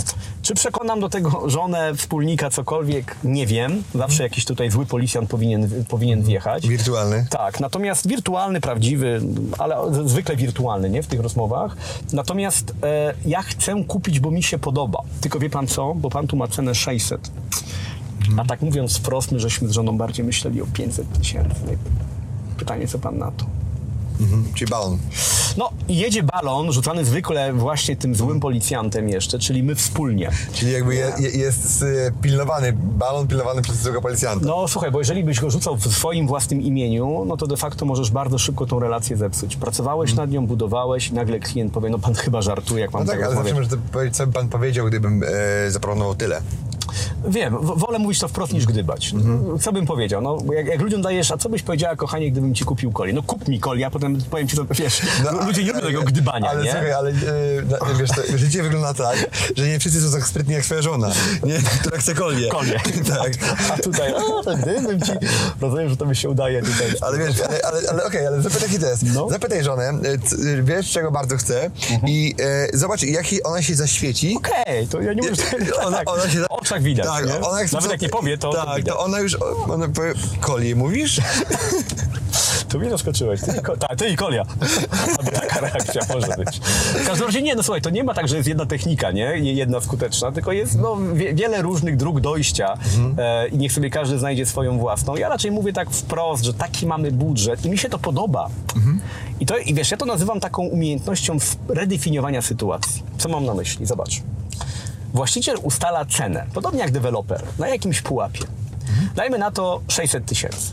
Czy przekonam do tego żonę, wspólnika, cokolwiek? Nie wiem. Zawsze jakiś tutaj zły policjant powinien, powinien wjechać. Wirtualny. Tak, natomiast wirtualny, prawdziwy, ale zwykle wirtualny, nie, w tych rozmowach. Natomiast e, ja chcę kupić, bo mi się podoba. Tylko wie pan co? Bo pan tu ma cenę 600. A tak mówiąc wprost, my żeśmy z żoną bardziej myśleli o 500 tysięcy. Pytanie, co pan na to? Czyli balon. No, jedzie balon, rzucany zwykle właśnie tym złym policjantem jeszcze, czyli my wspólnie. Czyli jakby je, je, jest e, pilnowany, balon pilnowany przez tego policjanta. No słuchaj, bo jeżeli byś go rzucał w swoim własnym imieniu, no to de facto możesz bardzo szybko tą relację zepsuć. Pracowałeś nad nią, budowałeś i nagle klient powie, no pan chyba żartuje, jak mam No tak, ale może powiedzieć, co by pan powiedział, gdybym e, zaproponował tyle. Wiem, wolę mówić to wprost niż gdybać. Co bym powiedział? No, jak, jak ludziom dajesz, a co byś powiedziała, kochanie, gdybym ci kupił kolię? No kup mi kolię, a potem powiem ci, to wiesz, ludzie nie lubią tego gdybania, ale, nie? Słuchaj, ale na- wiesz, to, życie wygląda tak, że nie wszyscy są tak sprytni jak twoja żona, nie? <laughs> która chce kolię. Kolię. <laughs> tak. A tutaj, to gdybym ci... Rozumiem, że to by się udaje tutaj. Ale wiesz, ale, ale, ale okej, ale zapytaj jaki to jest. No. Zapytaj żonę, e, e, wiesz czego bardzo chce i e, zobacz jak jej- ona się zaświeci. Okej, to ja nie mówię, że <laughs> Ona, tak, ona się, w oczach widać, tak, nie? Ona chce, Nawet jak nie powie, to, tak, to widać. to ona już, ona powie, kolię mówisz? <laughs> Tu mnie zaskoczyłeś. Ty, i ko- tak, ty i kolia. Taka reakcja może być. W każdym razie nie, no słuchaj, to nie ma tak, że jest jedna technika, nie? Jedna skuteczna, tylko jest no, wie, wiele różnych dróg dojścia e, i niech sobie każdy znajdzie swoją własną. Ja raczej mówię tak wprost, że taki mamy budżet i mi się to podoba. I, to, I wiesz, ja to nazywam taką umiejętnością redefiniowania sytuacji. Co mam na myśli? Zobacz. Właściciel ustala cenę, podobnie jak deweloper, na jakimś pułapie. Dajmy na to 600 tysięcy.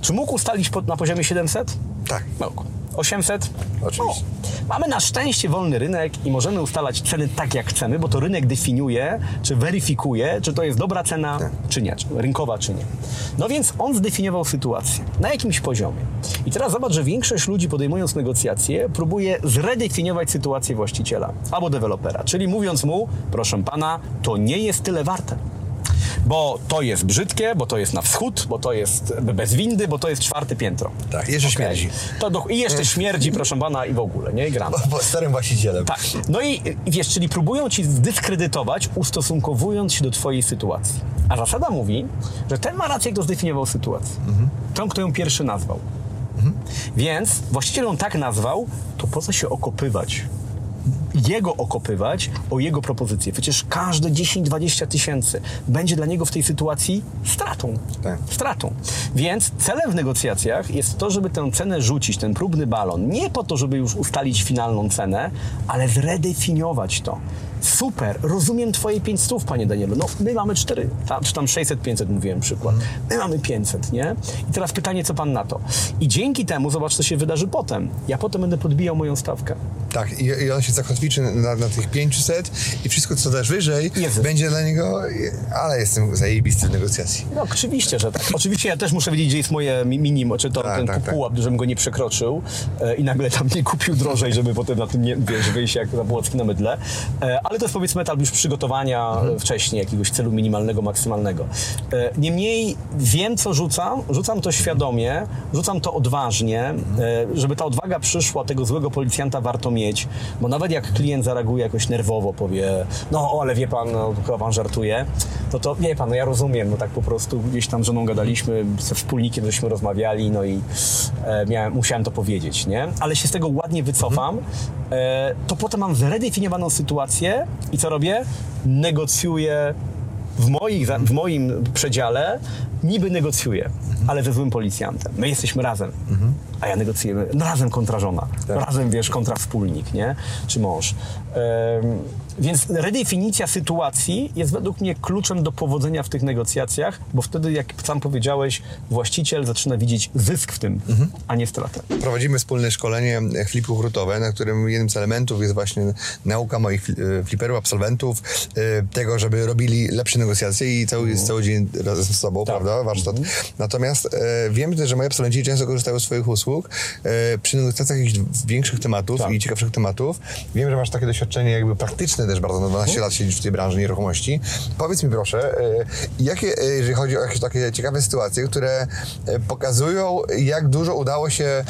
Czy mógł ustalić po, na poziomie 700? Tak. Mógł. 800? Oczywiście. O. Mamy na szczęście wolny rynek i możemy ustalać ceny tak, jak chcemy, bo to rynek definiuje, czy weryfikuje, czy to jest dobra cena, czy nie, czy rynkowa, czy nie. No więc on zdefiniował sytuację na jakimś poziomie. I teraz zobacz, że większość ludzi podejmując negocjacje próbuje zredefiniować sytuację właściciela albo dewelopera, czyli mówiąc mu, proszę pana, to nie jest tyle warte. Bo to jest brzydkie, bo to jest na wschód, bo to jest bez windy, bo to jest czwarte piętro. Tak, jeszcze Okej. śmierdzi. To do, I jeszcze śmierdzi, proszę pana, i w ogóle, nie? I gramy. <laughs> Bo starym właścicielem. Tak. No i wiesz, czyli próbują ci zdyskredytować, ustosunkowując się do twojej sytuacji. A zasada mówi, że ten ma rację, kto zdefiniował sytuację. Ten, kto ją pierwszy nazwał. Więc właściciel ją tak nazwał, to po co się okopywać? Jego okopywać o jego propozycję. Przecież każde 10-20 tysięcy będzie dla niego w tej sytuacji stratą. Tak. Stratą. Więc celem w negocjacjach jest to, żeby tę cenę rzucić, ten próbny balon, nie po to, żeby już ustalić finalną cenę, ale zredefiniować to. Super, rozumiem twoje 500, panie Danielu. No, my mamy 4, tam, czy tam 600, 500 mówiłem przykład. My mamy 500, nie? I teraz pytanie, co pan na to? I dzięki temu, zobacz, co się wydarzy potem. Ja potem będę podbijał moją stawkę. Tak, i, i on się zakotwiczy na, na tych 500 i wszystko, co dasz wyżej, Jezu. będzie dla niego, ale jestem zajebisty w negocjacji. No, oczywiście, że tak. Oczywiście ja też muszę wiedzieć, gdzie jest moje mi- minimum, czy to Tak, ten tak, tak. pułap, żebym go nie przekroczył e, i nagle tam nie kupił drożej, żeby potem na tym nie, wiesz, wyjść jak Zabłocki na mydle. E, ale to jest powiedzmy etap już przygotowania Mhm. e, wcześniej jakiegoś celu minimalnego, maksymalnego. E, niemniej wiem, co rzucam, rzucam to świadomie, rzucam to odważnie, Mhm. e, żeby ta odwaga przyszła, tego złego policjanta warto mieć, bo nawet jak klient zareaguje jakoś nerwowo, powie, no ale wie pan, no, chyba pan żartuje, no to wie pan, no ja rozumiem, no tak po prostu gdzieś tam z żoną gadaliśmy, ze wspólnikiem żeśmy rozmawiali, no i e, miałem, musiałem to powiedzieć, nie? Ale się z tego ładnie wycofam, e, to potem mam zredefiniowaną sytuację i co robię? Negocjuję w, moich, w moim przedziale, niby negocjuję, ale ze złym policjantem. My jesteśmy razem, a ja negocjujemy no, razem kontra żona, razem, wiesz, kontra wspólnik, nie? Czy mąż. Więc redefinicja sytuacji jest według mnie kluczem do powodzenia w tych negocjacjach, bo wtedy, jak sam powiedziałeś, właściciel zaczyna widzieć zysk w tym, a nie stratę. Prowadzimy wspólne szkolenie flipy hurtowe, na którym jednym z elementów jest właśnie nauka moich e, fliperów, absolwentów, e, tego, żeby robili lepsze negocjacje i cały, cały dzień razem z sobą, prawda, warsztat. Natomiast e, wiem też, że moi absolwenci często korzystają z swoich usług e, przy negocjacjach jakichś większych tematów Tak. i ciekawszych tematów. Wiem, że masz takie doświadczenie jakby praktyczne też bardzo, no 12 lat siedzisz w tej branży nieruchomości. Powiedz mi proszę, e, jakie, e, jeżeli chodzi o jakieś takie ciekawe sytuacje, które e, pokazują, jak dużo udało się e,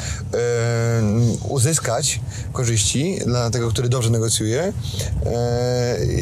uzyskać korzyści dla tego, który dobrze negocjuje,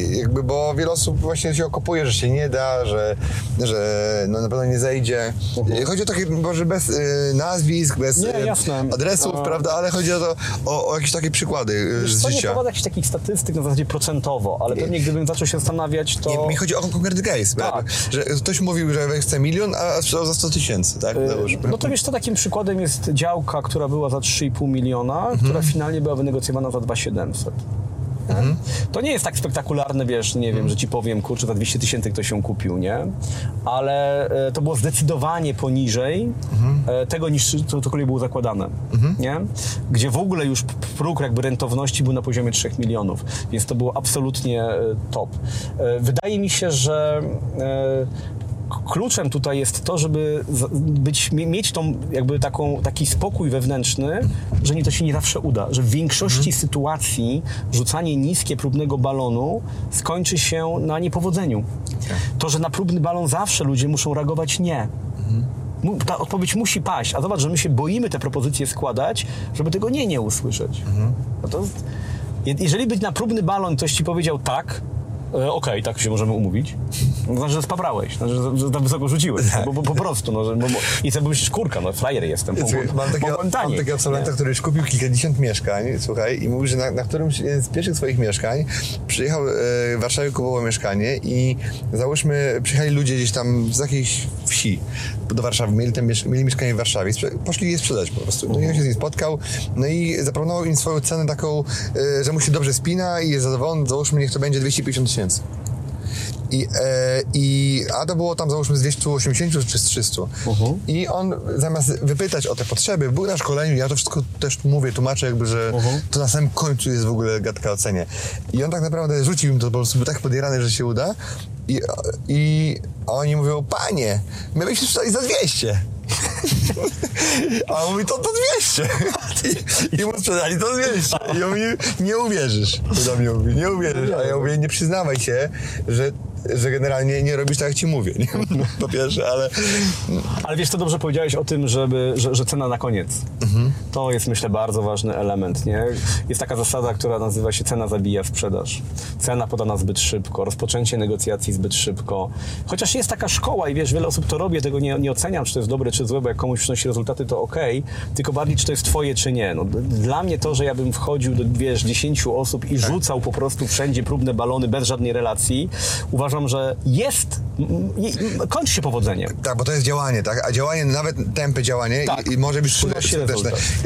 jakby, bo wiele osób właśnie się okopuje, że się nie da, że, że no, na pewno nie zejdzie. E, Chodzi o takie, może bez e, nazwisk, bez Nie, jasne. adresów, A- prawda, ale chodzi o, to, o, o jakieś takie przykłady e, Wiesz z co, nie życia. prowadzę jakichś takich statystyk na zasadzie procentowo, ale pewnie gdybym zaczął się zastanawiać, to... Nie, mi chodzi o konkretny case, Tak. że ktoś mówił, że chce milion, a sprzedał za 100 tysięcy, tak? Załóżmy. No to wiesz, to takim przykładem jest działka, która była za 3,5 miliona, Mhm. która finalnie była wynegocjowana za 2,700. Mhm. To nie jest tak spektakularne, wiesz, nie wiem, że ci powiem, kurczę, za 200 tysięcy ktoś ją kupił, nie? Ale e, to było zdecydowanie poniżej Mhm. e, tego, niż to cokolwiek było zakładane, nie? Gdzie w ogóle już próg jakby rentowności był na poziomie 3 milionów, więc to było absolutnie e, top. E, Wydaje mi się, że e, kluczem tutaj jest to, żeby być, mie- mieć tą, jakby taką, taki spokój wewnętrzny, że nie to się nie zawsze uda, że w większości sytuacji rzucanie niskie próbnego balonu skończy się na niepowodzeniu. To, że na próbny balon zawsze ludzie muszą reagować nie. Mu- Ta odpowiedź musi paść, a zobacz, że my się boimy te propozycje składać, żeby tego nie nie usłyszeć. No to, je- jeżeli być na próbny balon, ktoś ci powiedział tak, e, okej, tak się możemy umówić, no, znaczy, że spabrałeś, znaczy, że, że za wysoko rzuciłeś, no, bo, bo po prostu, no, że, bo, bo, i sobie myślisz, kurka, no frajer jestem, Mam takiego, mam taniej, takiego absolwenta, nie? który już kupił kilkadziesiąt mieszkań, słuchaj, i mówi, że na, na którymś z pierwszych swoich mieszkań przyjechał e, w Warszawie, kupował mieszkanie i załóżmy, przyjechali ludzie gdzieś tam z jakiejś wsi do Warszawy, mieli, mieli mieszkanie w Warszawie, poszli je sprzedać po prostu. No i on się z nim spotkał, no i zaproponował im swoją cenę taką, e, że mu się dobrze spina i jest zadowolony, załóżmy, niech to będzie 250 tysięcy. I, e, i, a to było tam załóżmy z 280 czy z 300. Mhm. I on zamiast wypytać o te potrzeby, był na szkoleniu, ja to wszystko też mówię, tłumaczę jakby, że Mhm. to na samym końcu jest w ogóle gadka o cenie. I on tak naprawdę rzucił im to, po prostu był tak podjarany, że się uda. I, i a oni mówią, panie, my byśmy sprzedali za 200. A on mówi, to to 200. I, I mu sprzedali to 200. I on mówi, nie uwierzysz. To do mnie mówi, nie uwierzysz. A ja mówię, nie przyznawaj się, że, że generalnie nie robisz tak, jak ci mówię. Nie? Po pierwsze, ale Ale wiesz, co dobrze powiedziałeś o tym, żeby, że, że cena na koniec. To jest, myślę, bardzo ważny element, nie? Jest taka zasada, która nazywa się cena zabija sprzedaż. Cena podana zbyt szybko, rozpoczęcie negocjacji zbyt szybko. Chociaż jest taka szkoła i wiesz, wiele osób to robi, tego nie, nie oceniam, czy to jest dobre, czy złe, bo jak komuś przynosi rezultaty, to okej, tylko bardziej, czy to jest twoje, czy nie. No, dla mnie to, że ja bym wchodził do, wiesz, 10 osób i rzucał po prostu wszędzie próbne balony bez żadnej relacji, uważam, że jest, kończy się powodzeniem. Tak, bo to jest działanie, tak? A działanie, nawet tępe działanie Tak, i, i może być skuteczne.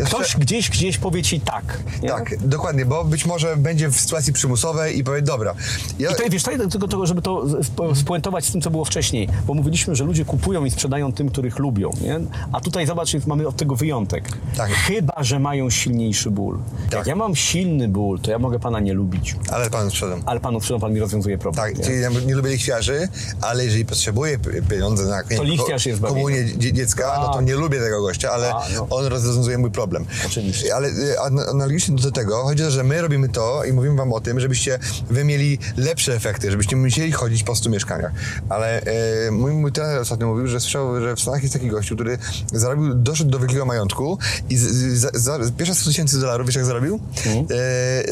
Ktoś gdzieś, gdzieś powie ci tak. Nie? Tak, dokładnie, bo być może będzie w sytuacji przymusowej i powie, dobra. Ja, I to, wiesz, to, tylko to, żeby to sp- spuentować z tym, co było wcześniej, bo mówiliśmy, że ludzie kupują i sprzedają tym, których lubią, nie? A tutaj zobacz, mamy od tego wyjątek. Tak. Chyba, że mają silniejszy ból. Tak. Jak ja mam silny ból, to ja mogę pana nie lubić. Ale panu sprzedam. Ale panu sprzedam, pan mi rozwiązuje problem. Tak, nie? czyli ja nie lubię lichwiarzy, ale jeżeli potrzebuję pieniądze na nie, lichwiarz jest komunię dzie- dziecka, no to nie lubię tego gościa, ale A, no. on rozwiązuje mój problem. Oczywiście. Ale y, an- analogicznie do tego chodzi o to, że my robimy to i mówimy wam o tym, żebyście wy mieli lepsze efekty, żebyście musieli chodzić po 100 mieszkaniach. Ale y, mój, mój trener ostatnio mówił, że słyszał, że w Stanach jest taki gościu, który zarobił, doszedł do wielkiego majątku i z, za, za, pierwsze 100 tysięcy dolarów, wiesz jak zarobił? Mhm.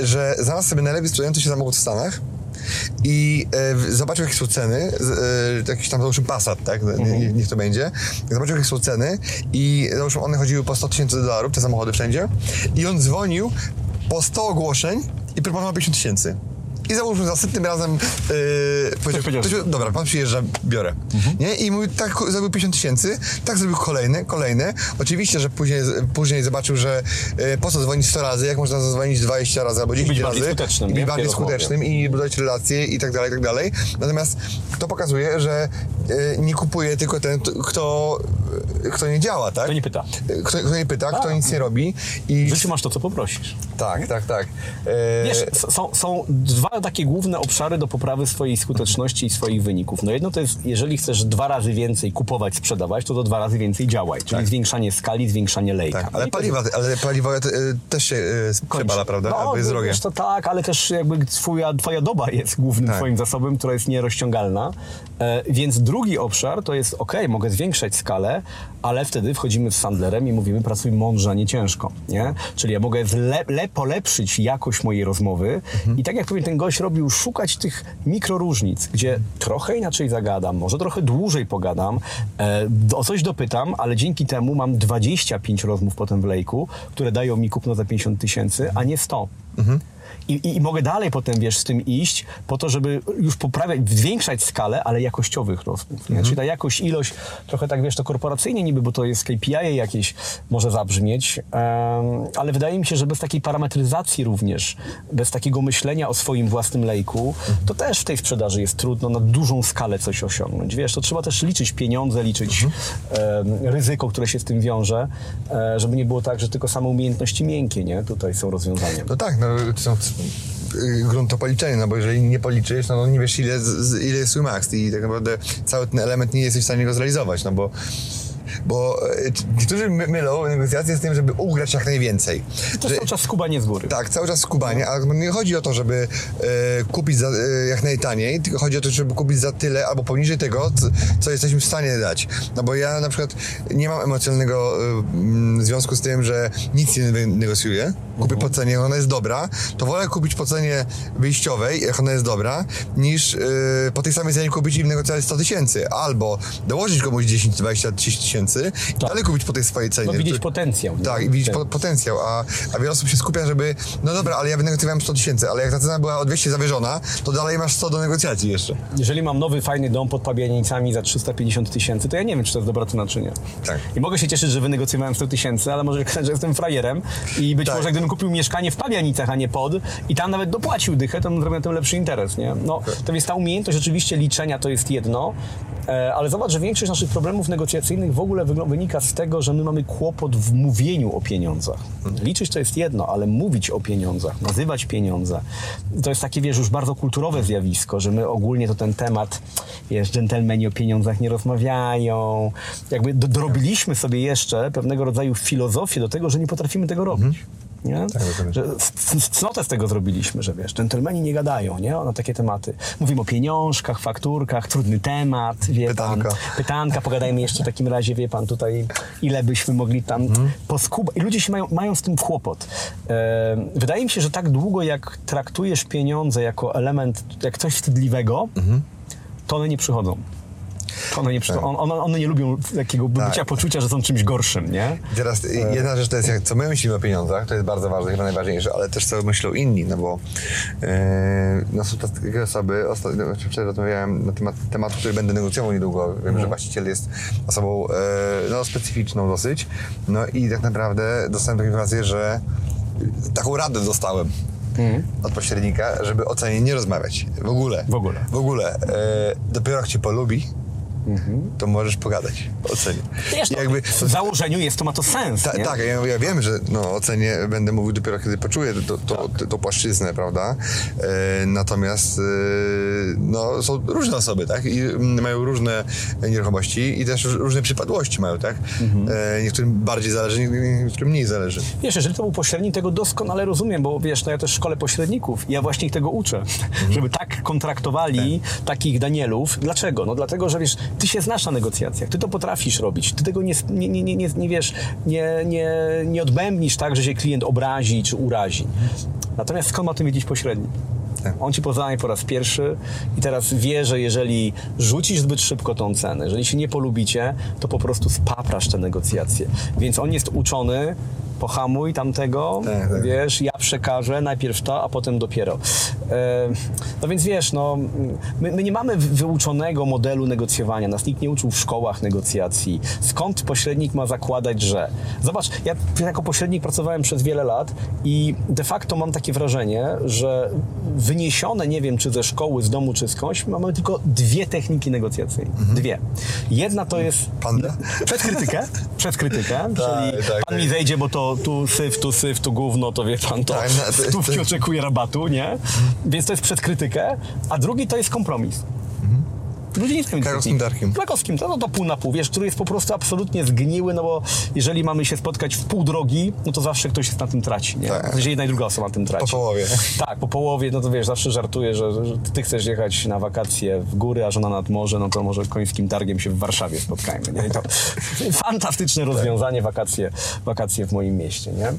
Y, że znalazł sobie najlepiej sprzedający się samochód w Stanach i e, zobaczył, jakie są ceny, e, jakiś tam załóżmy Passat, tak, nie, niech to będzie. Zobaczył, jakie są ceny. I załóżmy, one chodziły po 100 tysięcy dolarów, te samochody wszędzie. I on dzwonił po 100 ogłoszeń i proponował 50 tysięcy. I załóżmy, następnym razem yy, powiedział, powiedział? dobra, pan przyjeżdża, biorę. Nie? I mówi, tak zrobił 50 tysięcy, tak zrobił kolejne, kolejne. Oczywiście, że później, później zobaczył, że yy, po co dzwonić 100 razy, jak można zadzwonić 20 razy albo 10 być razy. bardziej skutecznym, I być bardziej skutecznym i budować relacje i tak dalej, i tak dalej. Natomiast to pokazuje, że y, nie kupuje tylko ten, kto, y, kto nie działa, tak? Kto nie pyta. Y, Kto, kto nie pyta, kto Tak. nic nie robi. I masz to, co poprosisz. tak, tak, tak. Y, Wiesz, są, są dwa takie główne obszary do poprawy swojej skuteczności i swoich wyników. No jedno to jest, jeżeli chcesz dwa razy więcej kupować, sprzedawać, to to dwa razy więcej działaj, czyli zwiększanie skali, zwiększanie lejka. tak, No ale to jest- paliwa, ale paliwo y, też się y, przebala, prawda? No, Albo jest drogie. To tak, ale też jakby twoja, twoja doba jest głównym Tak. twoim zasobem, która jest nierozciągalna. E, więc drugi obszar to jest, ok, mogę zwiększać skalę, ale wtedy wchodzimy z Sandlerem i mówimy, pracuj mądrze, a nie ciężko. Nie? Czyli ja mogę zle, le, polepszyć jakość mojej rozmowy Mhm. i tak jak pewnie ten gość robił, szukać tych mikroróżnic, gdzie trochę inaczej zagadam, może trochę dłużej pogadam, e, o coś dopytam, ale dzięki temu mam 25 rozmów potem w lejku, które dają mi kupno za 50 tysięcy, a nie 100. I, i, I mogę dalej potem, wiesz, z tym iść, po to, żeby już poprawiać, zwiększać skalę, ale jakościowych rozmów. Nie? Czyli ta jakość, ilość, trochę tak, wiesz, to korporacyjnie niby, bo to jest KPI jakieś może zabrzmieć, em, ale wydaje mi się, że bez takiej parametryzacji również, bez takiego myślenia o swoim własnym lejku, to też w tej sprzedaży jest trudno na dużą skalę coś osiągnąć. Wiesz, to trzeba też liczyć pieniądze, liczyć em, ryzyko, które się z tym wiąże, e, żeby nie było tak, że tylko same umiejętności miękkie, nie? Tutaj są rozwiązaniem. No tak, no to są grunt to policzenie, no bo jeżeli nie policzysz, no, no nie wiesz ile, z- ile jest swój max i tak naprawdę cały ten element nie jesteś w stanie go zrealizować, no bo bo e, niektórzy my- mylą negocjacje z tym, żeby ugrać jak najwięcej. To Że- cały czas skubanie z góry. tak, cały czas skubanie, ale nie chodzi o to, żeby e, kupić za, e, jak najtaniej, tylko chodzi o to, żeby kupić za tyle albo poniżej tego, co, co jesteśmy w stanie dać. No bo ja na przykład nie mam emocjonalnego e, mm, związku z tym, że nic nie negocjuję. Kupię po cenie, ona jest dobra, to wolę kupić po cenie wyjściowej, jak ona jest dobra, niż e, po tej samej cenie kupić i negocjować 100 tysięcy. Albo dołożyć komuś 10, 20, 30 tysięcy i dalej kupić po tej swojej cenie. No widzieć potencjał. nie? tak, i widzieć Tak. po, potencjał, a, a wiele osób się skupia, żeby, no dobra, ale ja wynegocjowałem 100 tysięcy, ale jak ta cena była o 200 zawyżona, to dalej masz 100 do negocjacji jeszcze. Jeżeli mam nowy, fajny dom pod Pabianicami za 350 tysięcy, to ja nie wiem, czy to jest dobra cena, czy nie. Tak. I mogę się cieszyć, że wynegocjowałem 100 tysięcy, ale może okazać, że jestem frajerem i być Tak. może gdybym kupił mieszkanie w Pabianicach, a nie pod i tam nawet dopłacił dychę, to bym zrobił na tym lepszy interes, nie? No, to więc ta umiejętność rzeczywiście liczenia to jest jedno, e, ale zobacz, że większość naszych problemów negocjacyjnych w ogóle wynika z tego, że my mamy kłopot w mówieniu o pieniądzach. Liczyć to jest jedno, ale mówić o pieniądzach, nazywać pieniądze, to jest takie, wiesz, już bardzo kulturowe zjawisko, że my ogólnie to ten temat, wiesz, dżentelmeni o pieniądzach nie rozmawiają. Jakby do, dorobiliśmy sobie jeszcze pewnego rodzaju filozofię do tego, że nie potrafimy tego robić. Nie? dokładnie. że cnotę z tego zrobiliśmy, że wiesz, dżentelmeni nie gadają, nie? Na takie tematy. Mówimy o pieniążkach, fakturkach, trudny temat, wie Pytanka. pan. Pytanka, pogadajmy jeszcze w takim razie, wie pan, tutaj ile byśmy mogli tam Mhm. poskubać. I ludzie się mają, mają z tym kłopot. E, wydaje mi się, że tak długo jak traktujesz pieniądze jako element, jak coś wstydliwego, Mhm. to one nie przychodzą. One nie, Tak. on, one, nie lubią takiego bycia poczucia, że są czymś gorszym, nie? I Teraz y, jedna rzecz to jest, jak, co my myślimy o pieniądzach, to jest bardzo ważne, chyba najważniejsze, ale też co myślą inni, no bo e, no są takie osoby, ostatnio, znaczy wczoraj rozmawiałem na temat tematu, który będę negocjował niedługo, wiem, że właściciel jest osobą e, no, specyficzną dosyć, no i tak naprawdę dostałem taką informację, że taką radę dostałem od pośrednika, żeby o cenie nie rozmawiać, w ogóle. W ogóle. W ogóle. E, dopiero jak cię polubi, to możesz pogadać o cenie. Wiesz, Jakby- w założeniu jest to, ma to sens, Ta, nie? tak, ja, ja wiem, że no, o cenie będę mówił dopiero kiedy poczuję to, to, to, to płaszczyznę, prawda? E, natomiast e, no, są różne osoby, tak? I mm, mają różne nieruchomości i też różne przypadłości mają, tak? E, niektórym bardziej zależy, nie- niektórym mniej zależy. Wiesz, jeżeli to był pośrednik, tego doskonale rozumiem, bo wiesz, no ja też szkole pośredników i ja właśnie ich tego uczę, <laughs> żeby tak kontraktowali takich Danielów. Dlaczego? No dlatego, że wiesz, ty się znasz na negocjacjach, ty to potrafisz robić, ty tego nie, nie, nie, nie, nie, nie wiesz, nie, nie, nie odbębnisz tak, że się klient obrazi czy urazi. Natomiast skąd ma tym wiedzieć pośrednik? Tak. On ci poznaje po raz pierwszy i teraz wie, że jeżeli rzucisz zbyt szybko tą cenę, jeżeli się nie polubicie, to po prostu spaprasz te negocjacje. Więc on jest uczony, pohamuj tamtego, Tak, tak. wiesz, ja przekażę najpierw to, a potem dopiero. No więc wiesz, no, my, my nie mamy wy- wyuczonego modelu negocjowania, nas nikt nie uczył w szkołach negocjacji. Skąd pośrednik ma zakładać, że... Zobacz, ja jako pośrednik pracowałem przez wiele lat i de facto mam takie wrażenie, że wyniesione, nie wiem, czy ze szkoły, z domu, czy skądś, mamy tylko dwie techniki negocjacyjne. Dwie. Jedna to jest... Panda? Przez krytykę, przez krytykę, czyli tak, pan tak. mi zejdzie, bo to tu syf, tu syf, tu gówno, to wie pan, to Tak, no, to- stówki to- oczekuje rabatu, nie? Więc to jest przed krytykę, a drugi to jest kompromis. Mieć Krakowskim. Darkiem. Krakowskim, to, no to pół na pół, wiesz, który jest po prostu absolutnie zgniły, no bo jeżeli mamy się spotkać w pół drogi, no to zawsze ktoś jest na tym traci, nie? Tak. W sensie jedna i druga osoba na tym traci. Po połowie. Tak, po połowie, no to wiesz, zawsze żartuję, że, że ty chcesz jechać na wakacje w góry, a żona nad morze, no to może końskim targiem się w Warszawie spotkajmy, nie? I to <laughs> fantastyczne rozwiązanie, wakacje, wakacje w moim mieście, nie?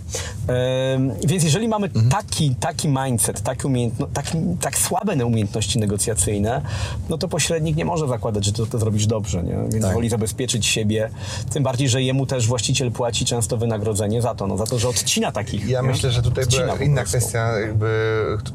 Więc jeżeli mamy taki, taki mindset, taki umiejętno, taki, tak słabe umiejętności negocjacyjne, no to pośrednik nie może zakładać, że ty to zrobisz dobrze, nie? Więc Tak. woli zabezpieczyć siebie, tym bardziej, że jemu też właściciel płaci często wynagrodzenie za to, no za to, że odcina takich. Ja nie? myślę, że tutaj Odcina była inna kwestia, jakby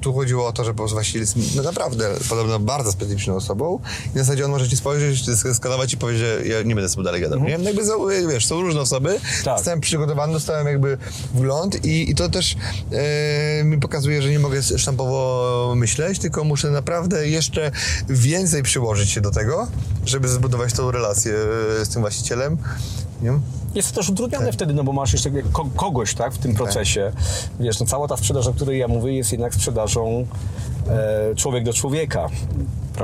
tu- chodziło o to, że po prostu właściciel jest no naprawdę podobno bardzo specyficzną osobą i w zasadzie on może ci spojrzeć, skanować i powiedzieć, że ja nie będę z tobą dalej gadał. Nie? No Jakby wiesz, są różne osoby, Mhm. Tak. zostałem przygotowany, dostałem jakby wgląd i, i to też e, mi pokazuje, że nie mogę sztampowo myśleć, tylko muszę naprawdę jeszcze więcej przyłożyć się do tego, żeby zbudować tą relację e, z tym właścicielem. Nie? Jest to też utrudnione Tak. wtedy, no bo masz jeszcze ko- kogoś, tak, w tym procesie. Wiesz, no cała ta sprzedaż, o której ja mówię, jest jednak sprzedażą e, człowiek do człowieka,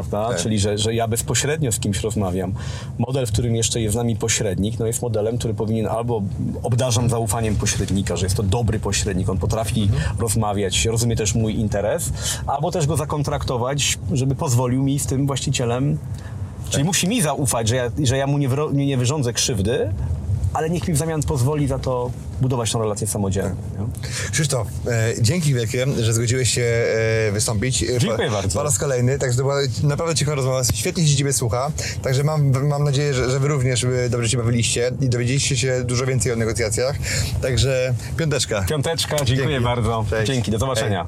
prawda? Tak. Czyli, że, że ja bezpośrednio z kimś rozmawiam. Model, w którym jeszcze jest z nami pośrednik, no jest modelem, który powinien albo obdarzam zaufaniem pośrednika, że jest to dobry pośrednik, on potrafi Mhm. rozmawiać, rozumie też mój interes, albo też go zakontraktować, żeby pozwolił mi z tym właścicielem Czyli musi mi zaufać, że ja, że ja mu nie, nie wyrządzę krzywdy, ale niech mi w zamian pozwoli za to budować tą relację samodzielnie. nie? Krzysztof, e, dzięki wielkie, że zgodziłeś się e, wystąpić. E, Dziękuję po, bardzo. Po raz kolejny, także to była naprawdę ciekawa rozmowa, świetnie się Ciebie słucha, także mam, mam nadzieję, że, że Wy również dobrze się bawiliście i dowiedzieliście się dużo więcej o negocjacjach, także piąteczka. Piąteczka, dziękuję Dzięki. bardzo. Cześć. Dzięki, do zobaczenia.